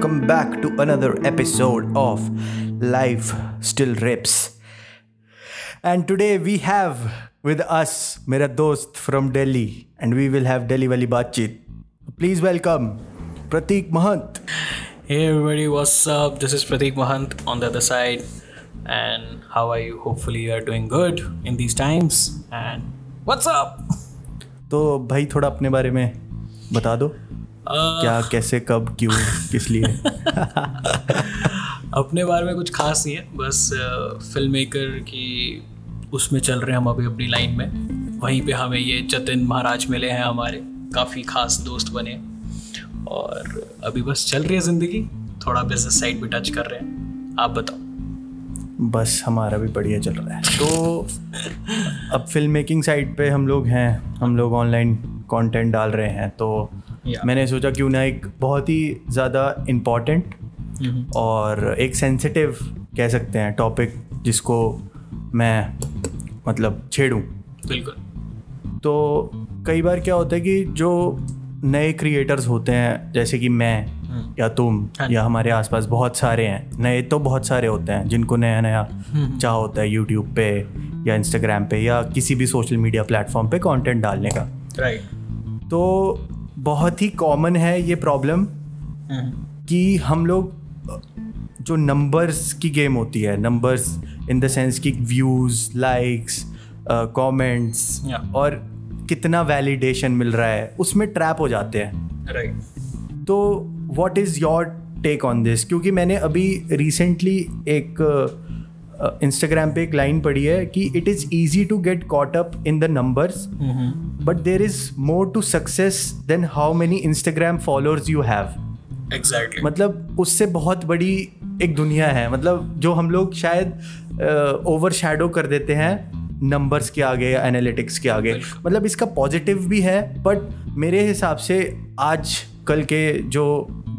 Hey, welcome back to another episode of Life Still Rips. And today we have with us मेरा दोस्त from Delhi and we will have Delhi वाली बातचीत. Please welcome Pratik Mahant. Hey everybody, what's up? This is Pratik Mahant on the other side. And how are you? Hopefully you are doing good in these times. And what's up? तो भाई थोड़ा अपने बारे में बता दो Uh, क्या कैसे कब क्यों किस लिए? अपने बारे में कुछ खास नहीं है बस फ़िल्म मेकर की उसमें चल रहे हैं हम अभी अपनी लाइन में। वहीं पे हमें ये जतिन महाराज मिले हैं हमारे काफ़ी खास दोस्त बने। और अभी बस चल रही है ज़िंदगी थोड़ा बिज़नेस साइड भी टच कर रहे हैं। आप बताओ। बस हमारा भी बढ़िया चल रहा है। तो अब फ़िल्म मेकिंग साइड पे हम लोग हैं हम लोग ऑनलाइन कंटेंट डाल रहे हैं तो Yeah. मैंने सोचा क्यों ना एक बहुत ही ज़्यादा इंपॉर्टेंट और एक सेंसिटिव कह सकते हैं टॉपिक जिसको मैं मतलब छेड़ूँ। बिल्कुल। तो कई बार क्या होता है कि जो नए क्रिएटर्स होते हैं जैसे कि मैं या तुम हाँ या हमारे आसपास बहुत सारे हैं नए तो बहुत सारे होते हैं जिनको नया नया चाह होता है यूट्यूब पे या इंस्टाग्राम पे या किसी भी सोशल मीडिया प्लेटफॉर्म पे कंटेंट डालने का। राइट तो बहुत ही कॉमन है ये प्रॉब्लम कि हम लोग जो नंबर्स की गेम होती है नंबर्स इन द सेंस कि व्यूज़ लाइक्स कमेंट्स और कितना वैलिडेशन मिल रहा है उसमें ट्रैप हो जाते हैं। राइट तो what is your take on this क्योंकि मैंने अभी रिसेंटली एक इंस्टाग्राम पे एक लाइन पड़ी है कि it is easy to get caught up in the numbers but there is more to success than how many Instagram followers you have exactly मतलब उससे बहुत बड़ी एक दुनिया है। मतलब जो हम लोग शायद ओवर शेडो कर देते हैं नंबर्स के आगे या एनालिटिक्स के आगे। मतलब इसका पॉजिटिव भी है बट मेरे हिसाब से आज कल के जो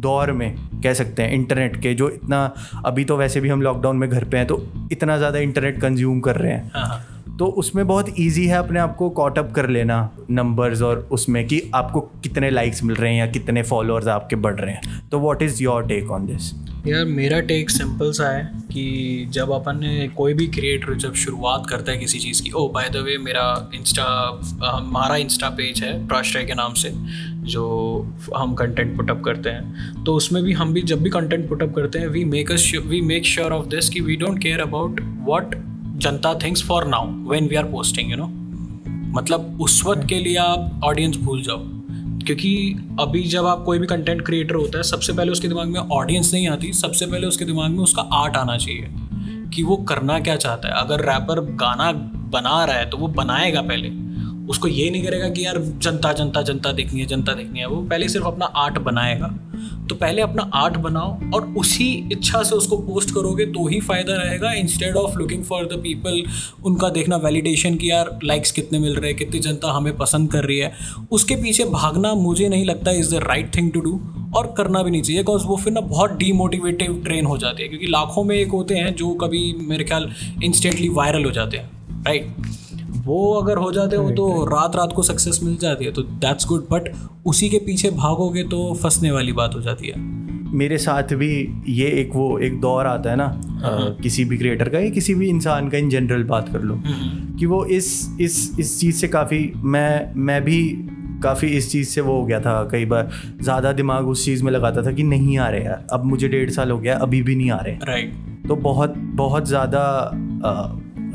दौर में कह सकते हैं इंटरनेट के जो इतना अभी तो वैसे भी हम लॉकडाउन में घर पे हैं तो इतना ज़्यादा इंटरनेट कंज्यूम कर रहे हैं। हाँ हाँ। तो उसमें बहुत इजी है अपने आप को कॉटअप कर लेना नंबर्स और उसमें कि आपको कितने लाइक्स मिल रहे हैं या कितने फॉलोअर्स आपके बढ़ रहे हैं। तो what is your take on this यार मेरा टेक सिंपल सा है कि जब अपन कोई भी क्रिएटर जब शुरुआत करता है किसी चीज़ की ओ बाय द वे मेरा इंस्टा हमारा इंस्टा पेज है प्राश्रय के नाम से, जो हम कंटेंट पुटअप करते हैं। तो उसमें भी हम भी जब भी कंटेंट पुटअप करते हैं we make we make sure of this कि we don't care about what Janata things for now when we are posting you know मतलब उस वक्त के लिए आप ऑडियंस भूल जाओ। क्योंकि अभी जब आप कोई भी कंटेंट क्रिएटर होता है, सबसे पहले उसके दिमाग में ऑडियंस नहीं आती, सबसे पहले उसके दिमाग में उसका आर्ट आना चाहिए कि वो करना क्या चाहता है। अगर रैपर गाना बना रहा है तो वो बनाएगा पहले। उसको ये नहीं करेगा कि यार जनता जनता जनता देखनी है, जनता देखनी है। वो पहले सिर्फ़ अपना आर्ट बनाएगा। तो पहले अपना आर्ट बनाओ और उसी इच्छा से उसको पोस्ट करोगे तो ही फ़ायदा रहेगा। Instead of looking for the people उनका देखना वैलिडेशन कि यार लाइक्स कितने मिल रहे हैं, कितनी जनता हमें पसंद कर रही है। उसके पीछे भागना मुझे नहीं लगता is the right thing to do और करना भी नहीं चाहिए बिकॉज़ वो फिर ना बहुत डीमोटिवेटिव ट्रेन हो जाती है। क्योंकि लाखों में एक होते हैं जो कभी मेरे ख्याल इंस्टेंटली वायरल हो जाते हैं राइट वो अगर हो जाते हो तो रात रात को सक्सेस मिल जाती है तो दैट्स गुड बट उसी के पीछे भागोगे तो फंसने वाली बात हो जाती है। मेरे साथ भी ये एक वो एक दौर आता है ना अ, किसी भी क्रिएटर का या किसी भी इंसान का इन जनरल बात कर लो कि वो इस इस इस चीज़ से काफ़ी मैं मैं भी काफ़ी इस चीज़ से वो हो गया था कई बार ज़्यादा दिमाग उस चीज़ में लगाता था कि नहीं आ रहे यार अब मुझे डेढ़ साल हो गया अभी भी नहीं आ रहे। राइट तो बहुत बहुत ज़्यादा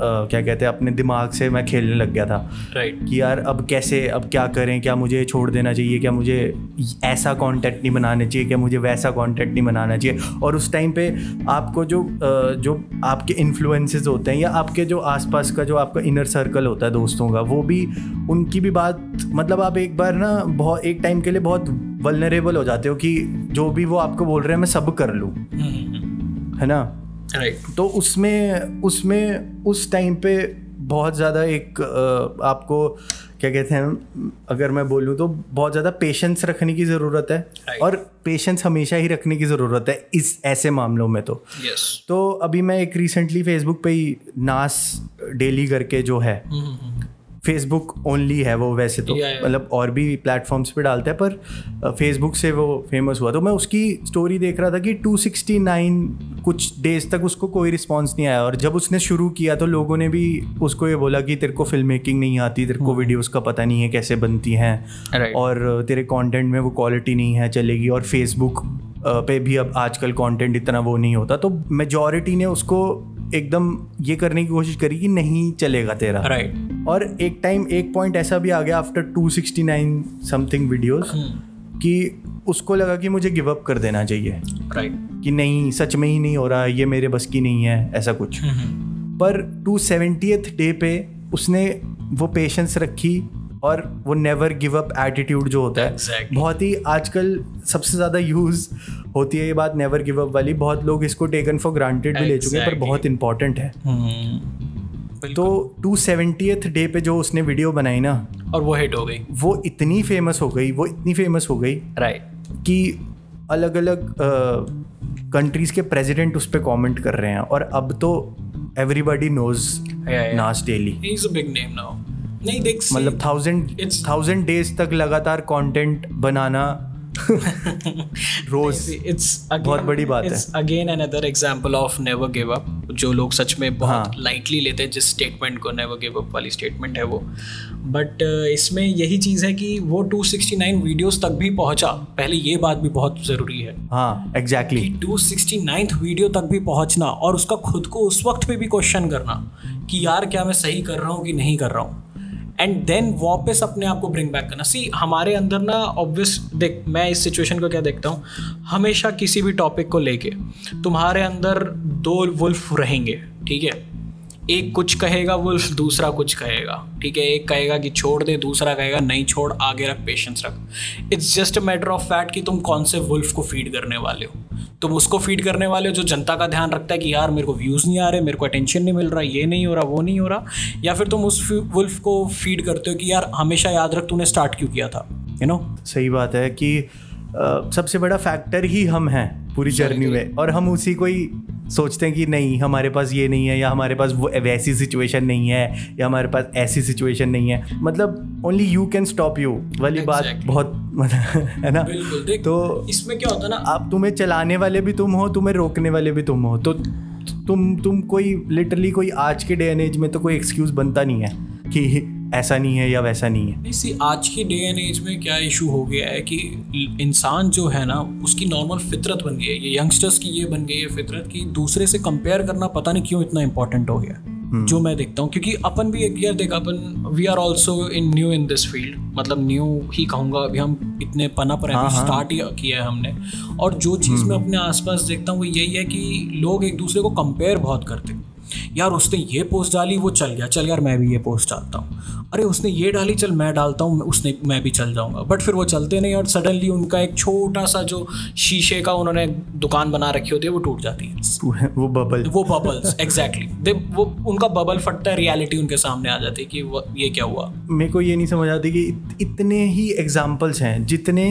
क्या कहते हैं अपने दिमाग से मैं खेलने लग गया था। राइट कि यार अब कैसे अब क्या करें क्या मुझे छोड़ देना चाहिए क्या मुझे ऐसा कंटेंट नहीं बनाना चाहिए क्या मुझे वैसा कंटेंट नहीं बनाना चाहिए। और उस टाइम पे आपको जो जो आपके इन्फ्लुएंसेस होते हैं या आपके जो आसपास का जो आपका इनर सर्कल होता है दोस्तों का वो भी उनकी भी बात मतलब आप एक बार ना बहुत एक टाइम के लिए बहुत वलनरेबल हो जाते हो कि जो भी वो आपको बोल रहे हैं मैं सब कर लूँ। है ना? राइट तो उसमें उसमें उस टाइम पे बहुत ज़्यादा एक आपको क्या कहते हैं अगर मैं बोलूँ तो बहुत ज़्यादा पेशेंस रखने की ज़रूरत है Right. और पेशेंस हमेशा ही रखने की ज़रूरत है इस ऐसे मामलों में तो yes. तो अभी मैं एक रिसेंटली फेसबुक पे ही नास डेली करके जो है फेसबुक ओनली है वो वैसे तो. मतलब और भी प्लेटफॉर्म्स पे डालता है पर फेसबुक से वो फ़ेमस हुआ। तो मैं उसकी स्टोरी देख रहा था कि 269 कुछ डेज़ तक उसको कोई रिस्पांस नहीं आया। और जब उसने शुरू किया तो लोगों ने भी उसको ये बोला कि तेरे को फ़िल्म मेकिंग नहीं आती तेरे को वीडियोज़ का पता नहीं है कैसे बनती हैं। Hmm. और तेरे कॉन्टेंट में वो क्वालिटी नहीं है चलेगी। और फेसबुक पे भी अब आजकल कंटेंट इतना वो नहीं होता। तो मेजॉरिटी ने उसको एकदम ये करने की कोशिश करी कि नहीं चलेगा तेरा। Right right. और एक टाइम एक पॉइंट ऐसा भी आ गया आफ्टर 269 समथिंग वीडियोस कि उसको लगा कि मुझे गिव अप कर देना चाहिए। Right right. कि नहीं सच में ही नहीं हो रहा ये मेरे बस की नहीं है ऐसा कुछ। पर टू सेवेंटियथ डे पे उसने वो पेशेंस रखी और वो नेवर गिव अप एटीट्यूड जो होता है। Exactly. बहुत ही आजकल सबसे ज़्यादा यूज़ होती है ये बात नेवर गिव अप वाली। बहुत लोग इसको टेकन फॉर ग्रांटेड भी ले चुके हैं पर बहुत इंपॉर्टेंट है। तो तो टू सेवेंटियथ डे पे जो उसने वीडियो बनाई ना और वो हिट हो गई। वो इतनी फ़ेमस हो गई वो इतनी फ़ेमस हो गई राइट right. कि अलग अलग कंट्रीज़ के प्रेसिडेंट उस पर कमेंट कर रहे हैं। और अब तो एवरीबॉडी नोज़. नाच daily is a big name now नहीं देख मतलब थाउज़ेंड थाउज़ेंड डेज़ तक लगातार कंटेंट बनाना रोज again, बहुत बड़ी बात है। again another example of never give up जो लोग सच में बहुत हाँ। लाइटली लेते हैं जिस स्टेटमेंट को never give up वाली स्टेटमेंट है वो। बट इसमें यही चीज़ है कि वो 269 वीडियोस तक भी पहुँचा। पहले ये बात भी बहुत ज़रूरी है हाँ एग्जैक्टली कि 269th वीडियो तक भी पहुँचना और उसका खुद को उस वक्त पे भी क्वेश्चन करना कि यार क्या मैं सही कर रहा हूँ कि नहीं कर रहा हूँ। एंड देन वापस अपने आप को ब्रिंग बैक करना। सी हमारे अंदर ना ऑब्वियस देख, मैं इस सिचुएशन को क्या देखता हूँ? हमेशा किसी भी टॉपिक को लेके, तुम्हारे अंदर दो वुल्फ रहेंगे, ठीक है? एक कुछ कहेगा वुल्फ दूसरा कुछ कहेगा। ठीक है? एक कहेगा कि छोड़ दे, दूसरा कहेगा, नहीं छोड़, आगे रख पेशेंस रख। It's just a matter of fact कि तुम कौन से वुल्फ को फ़ीड करने वाले हो। तुम उसको फ़ीड करने वाले हो जो जनता का ध्यान रखता है कि यार मेरे को व्यूज़ नहीं आ रहे, मेरे को अटेंशन नहीं मिल रहा, ये नहीं हो रहा, वो नहीं हो रहा। या फिर तुम उस वुल्फ को फ़ीड करते हो कि यार हमेशा याद रख, तूने स्टार्ट क्यों किया था? यू नो सही बात है कि सबसे बड़ा फैक्टर ही हम हैं पूरी जर्नी में। और हम उसी को ही सोचते हैं कि नहीं हमारे पास ये नहीं है या हमारे पास वो वैसी सिचुएशन नहीं है या हमारे पास ऐसी सिचुएशन नहीं है। मतलब only you can stop you वाली exactly. बात. बहुत है ना? तो इसमें क्या होता है ना? आप तुम्हें चलाने वाले भी तुम हो तुम्हें रोकने वाले भी तुम हो। तो तुम तुम कोई लिटरली कोई आज के डे एन एज में तो कोई एक्सक्यूज बनता नहीं है कि ऐसा नहीं है या वैसा नहीं है। नहीं सी आज की डे एंड एज में क्या इशू हो गया है कि इंसान जो है ना उसकी नॉर्मल फितरत बन गई है। ये यंगस्टर्स की ये बन गई है फितरत की दूसरे से कंपेयर करना पता नहीं क्यों इतना इंपॉर्टेंट हो गया जो मैं देखता हूँ। क्योंकि अपन भी एक यार देख अपन we are also in new in this field मतलब न्यू ही कहूँगा अभी हम इतने पना पर हाँ। स्टार्ट ही। किया है हमने। और जो चीज़ मैं अपने आसपास देखता हूँ वो यही है कि लोग एक दूसरे को कंपेयर बहुत करते हैं। यार उसने ये पोस्ट डाली वो चल गया। चल यार मैं भी ये पोस्ट डालता हूँ। अरे उसने ये डाली चल मैं डालता हूँ उसने मैं भी चल जाऊँगा। बट फिर वो चलते नहीं और सडनली उनका एक छोटा सा जो शीशे का उन्होंने दुकान बना रखी होती है वो टूट जाती है। वो बबल वो बबल्स एग्जैक्टली दे वो उनका बबल फटता है रियलिटी उनके सामने आ जाती है कि ये क्या हुआ? मेरे को ये नहीं समझ आती कि इतने ही एग्जाम्पल्स हैं जितने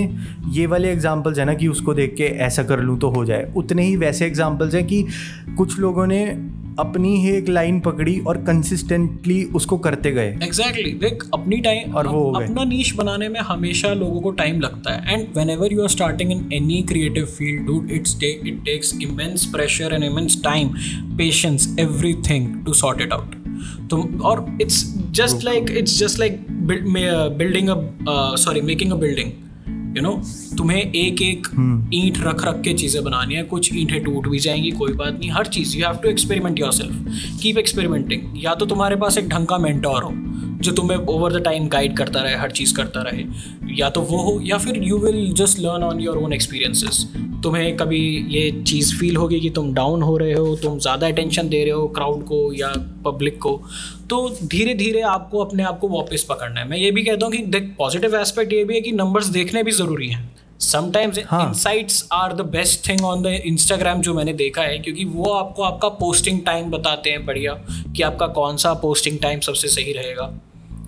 ये वाले एग्जाम्पल्स हैं ना कि उसको देख के ऐसा कर लूँ तो हो जाए। उतने ही वैसे एग्जाम्पल्स हैं कि कुछ लोगों ने अपनी ही एक लाइन पकड़ी और कंसिस्टेंटली उसको करते गए। Exactly exactly. देख अपनी टाइम और वो अपना नीश बनाने में हमेशा लोगों को टाइम लगता है। And whenever you are starting in any creative field dude it's it takes immense pressure and immense time patience everything to sort it out तुम और it's just like it's just like building a sorry making a building you know तुम्हें एक एक ईंट रख रख के चीज़ें बनानी है कुछ ईंटें टूट भी जाएँगी कोई बात नहीं हर चीज़ you have to experiment yourself keep experimenting या तो तुम्हारे पास एक ढंग का मेंटोर हो जो तुम्हें ओवर द टाइम गाइड करता रहे हर चीज़ करता रहे या तो वो हो या फिर you will just learn on your own experiences तुम्हें कभी ये चीज़ फील होगी कि तुम डाउन हो रहे हो तुम ज़्यादा अटेंशन दे रहे हो क्राउड को या पब्लिक को तो धीरे धीरे आपको अपने आप को वापस पकड़ना है। मैं ये भी कहता हूँ कि देख पॉजिटिव एस्पेक्ट ये भी है कि नंबर्स देखने भी ज़रूरी हैं। Sometimes. Insights are the best thing on the Instagram जो मैंने देखा है क्योंकि वो आपको आपका पोस्टिंग टाइम बताते हैं बढ़िया कि आपका कौन सा पोस्टिंग टाइम सबसे सही रहेगा।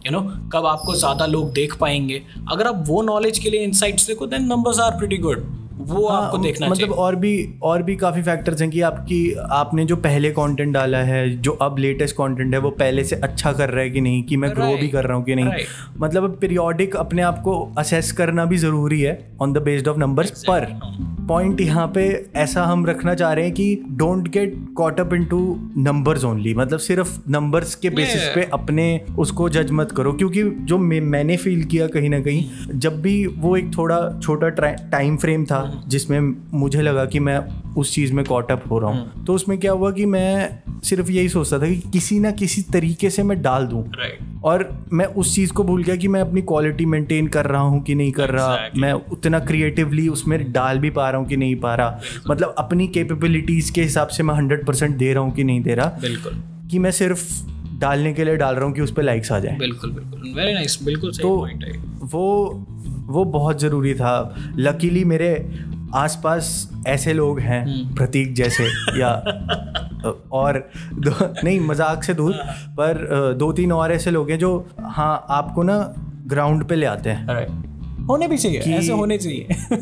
यू नो कब आपको ज़्यादा लोग देख पाएँगे। अगर आप वो नॉलेज के लिए इनसाइट्स देखो then numbers are pretty good वो हाँ, आपको देखना मतलब चाहिए। और भी और भी काफ़ी फैक्टर्स हैं कि आपकी आपने जो पहले कंटेंट डाला है जो अब लेटेस्ट कंटेंट है वो पहले से अच्छा कर रहा है कि नहीं? कि मैं ग्रो भी कर रहा हूँ कि नहीं? मतलब पीरियोडिक अपने आप को असेस करना भी ज़रूरी है on the based of numbers पर पॉइंट यहाँ पे ऐसा हम रखना चाह रहे हैं कि don't get caught up into numbers only मतलब सिर्फ़ नंबर्स के बेसिस Yeah. पे अपने उसको जज मत करो क्योंकि जो मैंने फील किया कहीं ना कहीं जब भी वो एक थोड़ा छोटा टाइम फ्रेम था जिसमें मुझे लगा कि मैं उस चीज़ में कॉटअप हो रहा हूँ। तो उसमें क्या हुआ कि मैं सिर्फ़ यही सोचता था कि किसी ना किसी तरीके से मैं डाल दूँ। और मैं उस चीज़ को भूल गया कि मैं अपनी क्वालिटी मेंटेन कर रहा हूँ कि नहीं कर रहा। Exactly. मैं उतना क्रिएटिवली उसमें डाल भी पा रहा हूँ कि नहीं पा रहा। मतलब अपनी कैपेबिलिटीज़ के हिसाब से मैं हंड्रेड परसेंट दे रहा हूँ कि नहीं दे रहा। बिल्कुल। कि मैं सिर्फ़ डालने के लिए डाल रहा हूँ कि उस पर लाइक्स आ जाए। बिल्कुल बिल्कुल। वेरी नाइस बिल्कुल सही तो पॉइंट है वो वो बहुत ज़रूरी था। लकीली मेरे आसपास ऐसे लोग हैं हम्म। प्रतीक जैसे या और दो, नहीं मज़ाक से दूर पर दो तीन और ऐसे लोग हैं जो हाँ आपको ना ग्राउंड पे ले आते हैं। होने भी चाहिए कि- ऐसे होने चाहिए।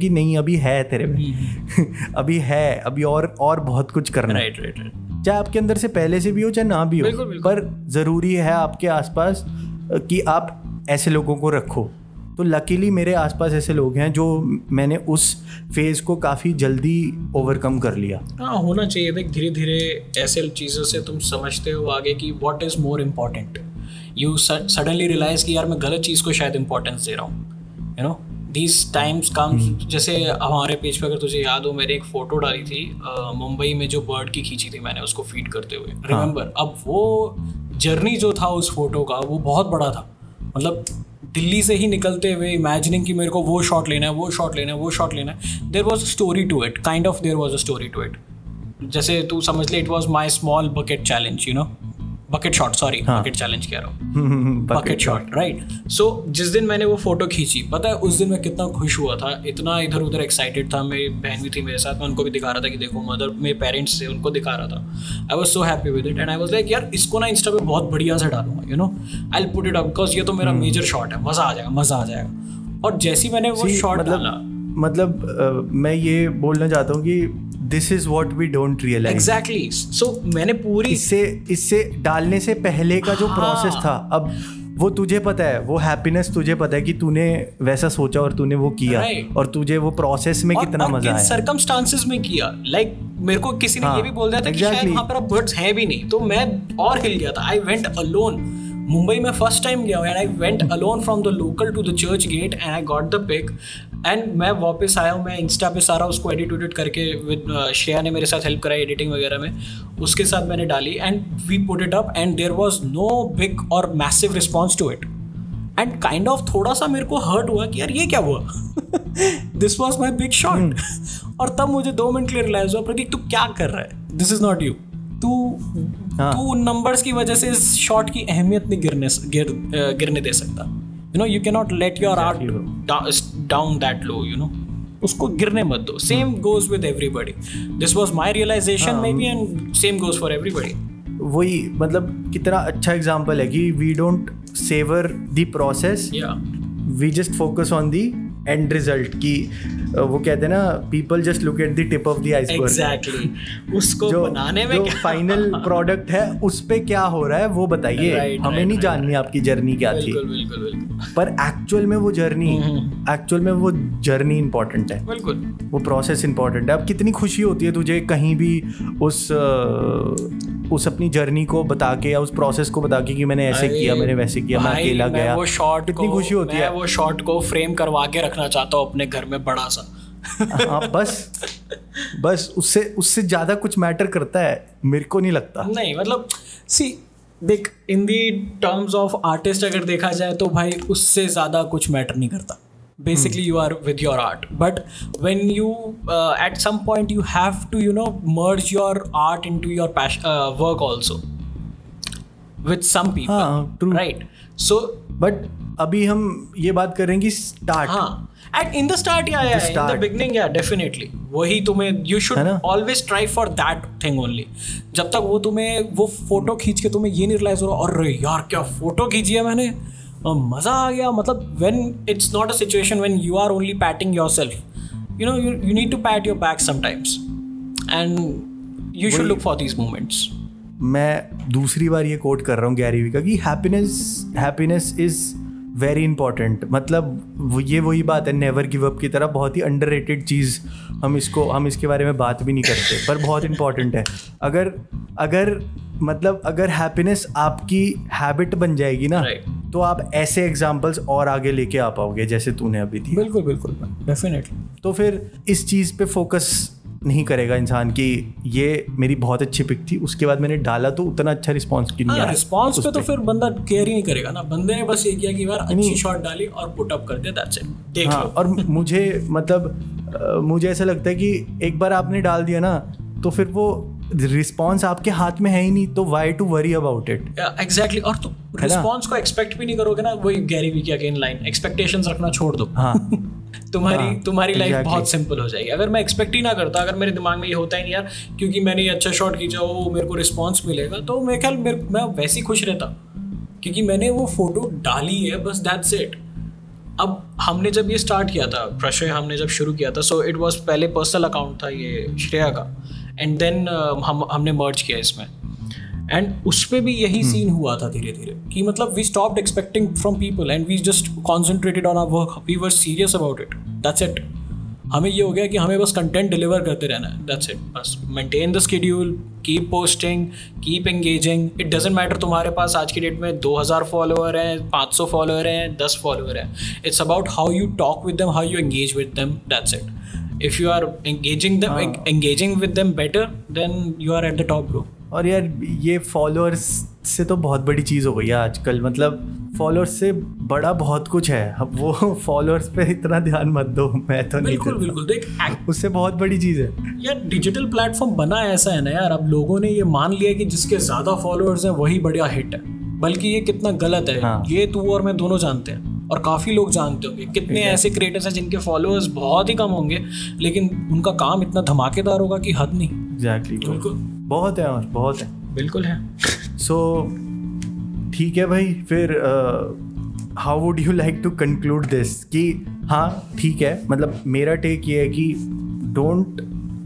कि नहीं अभी है तेरे में। अभी है अभी और और बहुत कुछ करना। है राइट राइट राइट चाहे आपके अंदर से पहले से भी हो चाहे ना भी हो बिल्कुल, बिल्कुल। पर ज़रूरी है आपके आसपास कि आप ऐसे लोगों को रखो। तो लकीली मेरे आसपास ऐसे लोग हैं जो मैंने उस फ़ेज़ को काफ़ी जल्दी ओवरकम कर लिया। हाँ होना चाहिए देख धीरे धीरे ऐसे चीज़ों से तुम समझते हो आगे कि what is more important you suddenly realise कि यार मैं गलत चीज़ को शायद इंपॉर्टेंस दे रहा हूँ you know these times come जैसे हमारे पेज पे अगर तुझे याद हो मैंने एक फ़ोटो डाली थी मुंबई में जो बर्ड की खींची थी मैंने उसको फ़ीड करते हुए रिमेंबर हाँ. अब वो जर्नी जो था उस फ़ोटो का वो बहुत बड़ा था। मतलब दिल्ली से ही निकलते हुए इमेजिनिंग कि मेरे को वो शॉट लेना है, वो शॉट लेना है, वो शॉट लेना है। There was a story to it kind of there was a story to it जैसे तू समझ ले it was my small bucket challenge you know bucket shot sorry bucket challenge कह रहा हूँ। बकेट शॉट राइट सो जिस दिन मैंने वो फ़ोटो खींची पता है उस दिन मैं कितना खुश हुआ था इतना इधर उधर एक्साइटेड था मेरी बहन भी थी मेरे साथ मैं उनको भी दिखा रहा था कि देखो मदर मेरे पेरेंट्स थे उनको दिखा रहा था। I was so happy with it and I was like यार इसको ना इंस्टा पे बहुत बढ़िया से डालूँगा you know I put it up because ये तो मेरा मेजर शॉट है मज़ा आ जाएगा मज़ा आ जाएगा। और जैसी मैंने वो शॉट मतलब डाला मतलब अ, मैं ये बोलना चाहता हूँ कि this is what we don't realise exactly so मैंने पूरी इससे इससे डालने से पहले का जो हाँ। प्रोसेस था अब वो तुझे पता है वो हैप्पीनेस तुझे पता है कि तूने वैसा सोचा और तूने वो किया Right. और तुझे वो प्रोसेस में और- कितना और मज़ा किन आया सर्कमस्टांसेस में किया लाइक like, मेरे को किसी ने हाँ, ये भी बोल दिया था exactly. कि शायद. वहाँ पर अब बर्ड्स हैं भी नहीं तो मैं और हिल गया था आई वेंट अलोन मुंबई में फ़र्स्ट टाइम गया हूँ and I went alone from the local to the church gate and I got the pic and मैं वापस आया हूँ मैं इंस्टा पे सारा उसको एडिट उडिट करके विद श्रेया ने मेरे साथ हेल्प कराई एडिटिंग वगैरह में। उसके साथ मैंने डाली and we put it up and there was no big और massive response to it and kind of थोड़ा सा मेरे को हर्ट हुआ कि यार ये क्या हुआ? This was my big shot और तब मुझे दो मिनट के लिए रियलाइज़ हुआ प्रतीक तू क्या कर रहा है? दिस इज़ नॉट यू तू हाँ। तू उन नंबर्स की वजह से इस शॉट की अहमियत नहीं गिरने गिर गिरने दे सकता। You know you can not let your art down that low you know उसको गिरने मत दो। Same goes with everybody this was my realisation maybe and same goes for everybody वही मतलब कितना अच्छा एग्ज़ाम्पल है कि we don't savour the process या we just focus on the end result की वो कहते हैं ना people just look at the tip of the iceberg exactly उसको जो बनाने में जो क्या फाइनल प्रोडक्ट है उस पे क्या हो रहा है वो बताइए। Right, हमें right, नहीं right, जाननी आपकी जर्नी क्या थी। बिल्कुल बिल्कुल बिल्कुल। पर एक्चुअल में वो जर्नी हम्म। एक्चुअल में वो जर्नी इंपॉर्टेंट है। बिल्कुल। वो प्रोसेस इंपॉर्टेंट है। अब कितनी खुशी होती है तुझे कहीं भी उस उस अपनी जर्नी को बता के या उस प्रोसेस को बता के कि मैंने ऐसे किया मैंने वैसे किया मैं अकेला मैं गया। वो शॉट कितनी खुशी होती मैं है वो शॉट को फ्रेम करवा के रखना चाहता हूँ अपने घर में बड़ा सा। हाँ बस बस उससे उससे ज़्यादा कुछ मैटर करता है मेरे को नहीं लगता। नहीं मतलब सी देख in the terms of artist अगर देखा जाए तो भाई उससे ज़्यादा कुछ मैटर नहीं करता। Basically you are with your art but when you uh, at some point you have to you know merge your art into your passion uh, work also with some people हाँ, true. right so but अभी हम ये बात कर रहे हैं कि start हाँ एट इन द स्टार्ट या इन द start. बिगनिंग या डेफिनेटली वही तुम्हें यू शुड है? Always try for that thing only जब तक वो तुम्हें वो फ़ोटो खींच के तुम्हें ये नहीं रियलाइज़ हो रहा अरे यार क्या फ़ोटो खींची है मैंने अ, मज़ा आ गया। मतलब when it's not a situation when you are only patting yourself you know you you need to pat your back sometimes. And you should look for these moments. मैं दूसरी बार ये कोट कर रहा हूँ गैरी वी का कि happiness happiness is very important मतलब ये वही बात है नेवर गिव अप की तरह बहुत ही अंडर चीज़ हम इसको हम इसके बारे में बात भी नहीं करते पर बहुत इंपॉर्टेंट है। अगर अगर मतलब अगर हैप्पीनेस आपकी हैबिट बन जाएगी ना Right. तो आप ऐसे एग्जाम्पल्स और आगे लेके आ पाओगे जैसे तूने अभी दिया। बिल्कुल बिल्कुल डेफिनेटली तो फिर इस चीज़ पे फोकस नहीं करेगा इंसान कि ये मेरी बहुत अच्छी पिक थी उसके बाद मैंने डाला तो उतना अच्छा रिस्पॉन्स क्यों नहीं हाँ आया रिस्पॉन्स उस पे। तो फिर बंदा केयर ही नहीं करेगा ना। बंदे ने बस ये किया कि यार अच्छी शॉट डाली और पुट अप कर दिया दैट्स इट देख हाँ लो। और मुझे मतलब मुझे ऐसा लगता है कि एक बार आपने डाल दिया ना तो फिर वो रिस्पॉन्स आपके हाथ में है ही नहीं तो why to worry about it exactly और तुम ना? रिस्पॉन्स को एक्सपेक्ट भी नहीं करोगे ना वही गैरी वी की अगेन लाइन एक्सपेक्टेशंस रखना छोड़ दो। हाँ। तुम्हारी हाँ, तुम्हारी लाइफ exactly. बहुत सिंपल हो जाएगी। अगर मैं एक्सपेक्ट ही ना करता अगर मेरे दिमाग में ये होता ही नहीं यार क्योंकि मैंने ये अच्छा शॉट खींचा वो मेरे को रिस्पॉन्स मिलेगा तो मेरे ख्याल मैं वैसे ही खुश रहता। क्योंकि मैंने वो फ़ोटो डाली है बस दैट्स इट अब हमने जब ये स्टार्ट किया था प्रशय हमने जब शुरू किया था सो इट वाज पहले पर्सनल अकाउंट था ये श्रेया का। एंड देन हम हमने मर्ज किया इसमें। एंड उस पर भी यही सीन हुआ था धीरे धीरे कि मतलब we stopped expecting from people and we just concentrated on our work we were serious about it that's it हमें ये हो गया कि हमें बस कंटेंट डिलीवर करते रहना है। दैट्स इट बस maintain the schedule keep posting keep engaging it doesn't matter तुम्हारे पास आज की डेट में 2000 फॉलोअर हैं 500 फॉलोअर हैं 10 फॉलोअर हैं। It's about how you talk with them how you engage with them that's it if you are engaging them engaging with them better than you are at the top bro और यार ये followers से तो बहुत बड़ी चीज़ हो गई है आजकल। मतलब फॉलोअर्स से बड़ा बहुत कुछ है। अब वो फॉलोअर्स पे इतना ध्यान मत दो। मैं तो नहीं बिल्कुल देता। बिल्कुल। देख उससे बहुत बड़ी चीज़ है। यार डिजिटल प्लेटफॉर्म बना ऐसा है ना यार। अब लोगों ने ये मान लिया कि जिसके ज़्यादा फॉलोअर्स हैं वही बढ़िया हिट है। बल्कि ये कितना गलत है। हाँ। ये तू और मैं दोनों जानते हैं। और काफ़ी लोग जानते होंगे। कितने ऐसे क्रिएटर्स हैं जिनके फॉलोअर्स बहुत ही कम होंगे लेकिन उनका काम इतना धमाकेदार होगा कि हद नहीं। एग्जैक्टली exactly, बिल्कुल। बहुत है और बहुत है। बिल्कुल है। सो so, ठीक है भाई फिर how would you like to conclude this कि हाँ ठीक है मतलब मेरा टेक ये है कि don't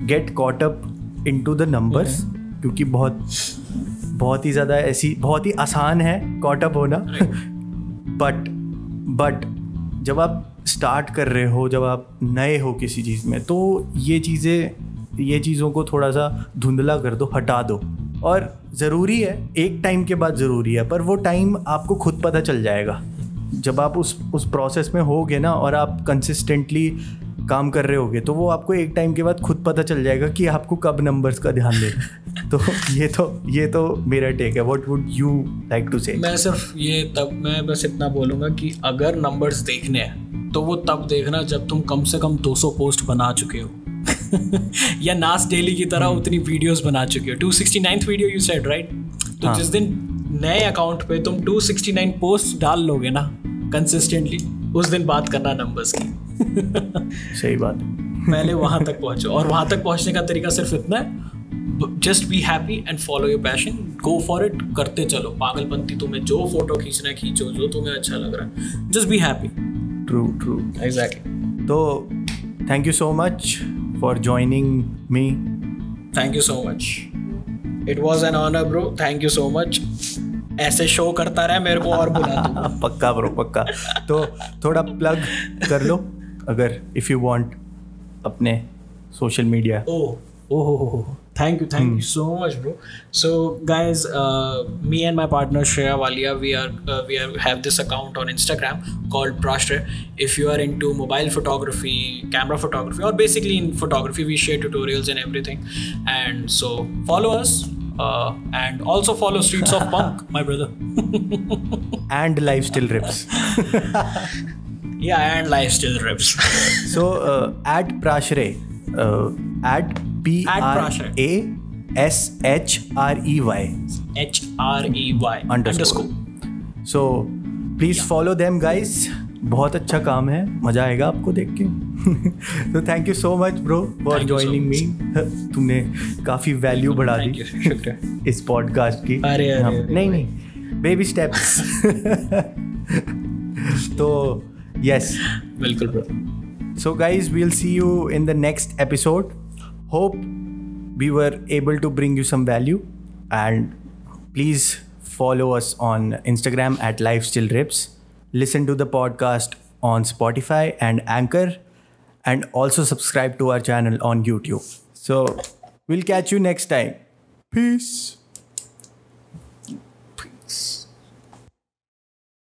get caught up into the numbers क्योंकि बहुत बहुत ही ज़्यादा ऐसी बहुत ही आसान है कॉट अप होना। बट बट जब आप स्टार्ट कर रहे हो, जब आप नए हो किसी चीज़ में तो ये चीज़ें, ये चीज़ों को थोड़ा सा धुंधला कर दो, हटा दो और ज़रूरी है, एक टाइम के बाद ज़रूरी है, पर वो टाइम आपको खुद पता चल जाएगा जब आप उस उस प्रोसेस में होगे ना, और आप कंसिस्टेंटली काम कर रहे होगे तो वो आपको एक टाइम के बाद खुद पता चल जाएगा कि आपको कब नंबर्स का ध्यान देना। तो ये तो ये तो मेरा टेक है. What would you like to say मैं सिर्फ़ ये तब मैं बस इतना बोलूँगा कि अगर नंबर्स देखने हैं तो वो तब देखना जब तुम कम से कम 200 पोस्ट बना चुके हो. या नास डेली की तरह उतनी वीडियोस बना चुके हो. Two sixty video you said right तो हाँ। जिस दिन नए अकाउंट पे तुम 269 पोस्ट डाल लोगे ना कंसिस्टेंटली उस दिन बात करना नंबर्स की. सही बात है. पहले वहाँ तक पहुंचो. और वहाँ तक पहुँचने का तरीका सिर्फ़ इतना है just be happy and follow your passion go for it करते चलो। पागलपंती तुम्हें जो फ़ोटो खींचना है खींचो। जो तुम्हें अच्छा लग रहा है। Just be happy true true exactly तो thank you so much for joining me thank you so much it was an honour bro thank you so much ऐसे शो करता रहे मेरे को और बुला पक्का ब्रो पक्का। तो थोड़ा प्लग कर लो अगर इफ़ यू वांट अपने social media oh, oh, oh. thank you thank mm. you hmm. so much bro so guys uh, me and my partner shreya walia we are uh, we are, have this account on instagram called Prashre. if you are into mobile photography camera photography or basically in photography we share tutorials and everything and so follow us uh, and also follow Streets of Punk, my brother. and life still rips. yeah, and life still rips. so uh, at Prashre, uh, at R A S H R E Y H R E Y. Underscore. So please follow them guys बहुत अच्छा काम है. मज़ा आएगा आपको देख के. तो thank you so much bro for Thank you so joining me तुमने काफ़ी वैल्यू बढ़ा दी. इस पॉडकास्ट की. अरे, अरे, हाँ, अरे, नहीं नहीं. बेबी स्टेप्स तो यस बिल्कुल bro so guys we'll see you in the next episode. Hope we were able to bring you some value. And please follow us on Instagram at Life Still Rips. Listen to the podcast on Spotify and Anchor. And also subscribe to our channel on YouTube. So we'll catch you next time. Peace. Peace.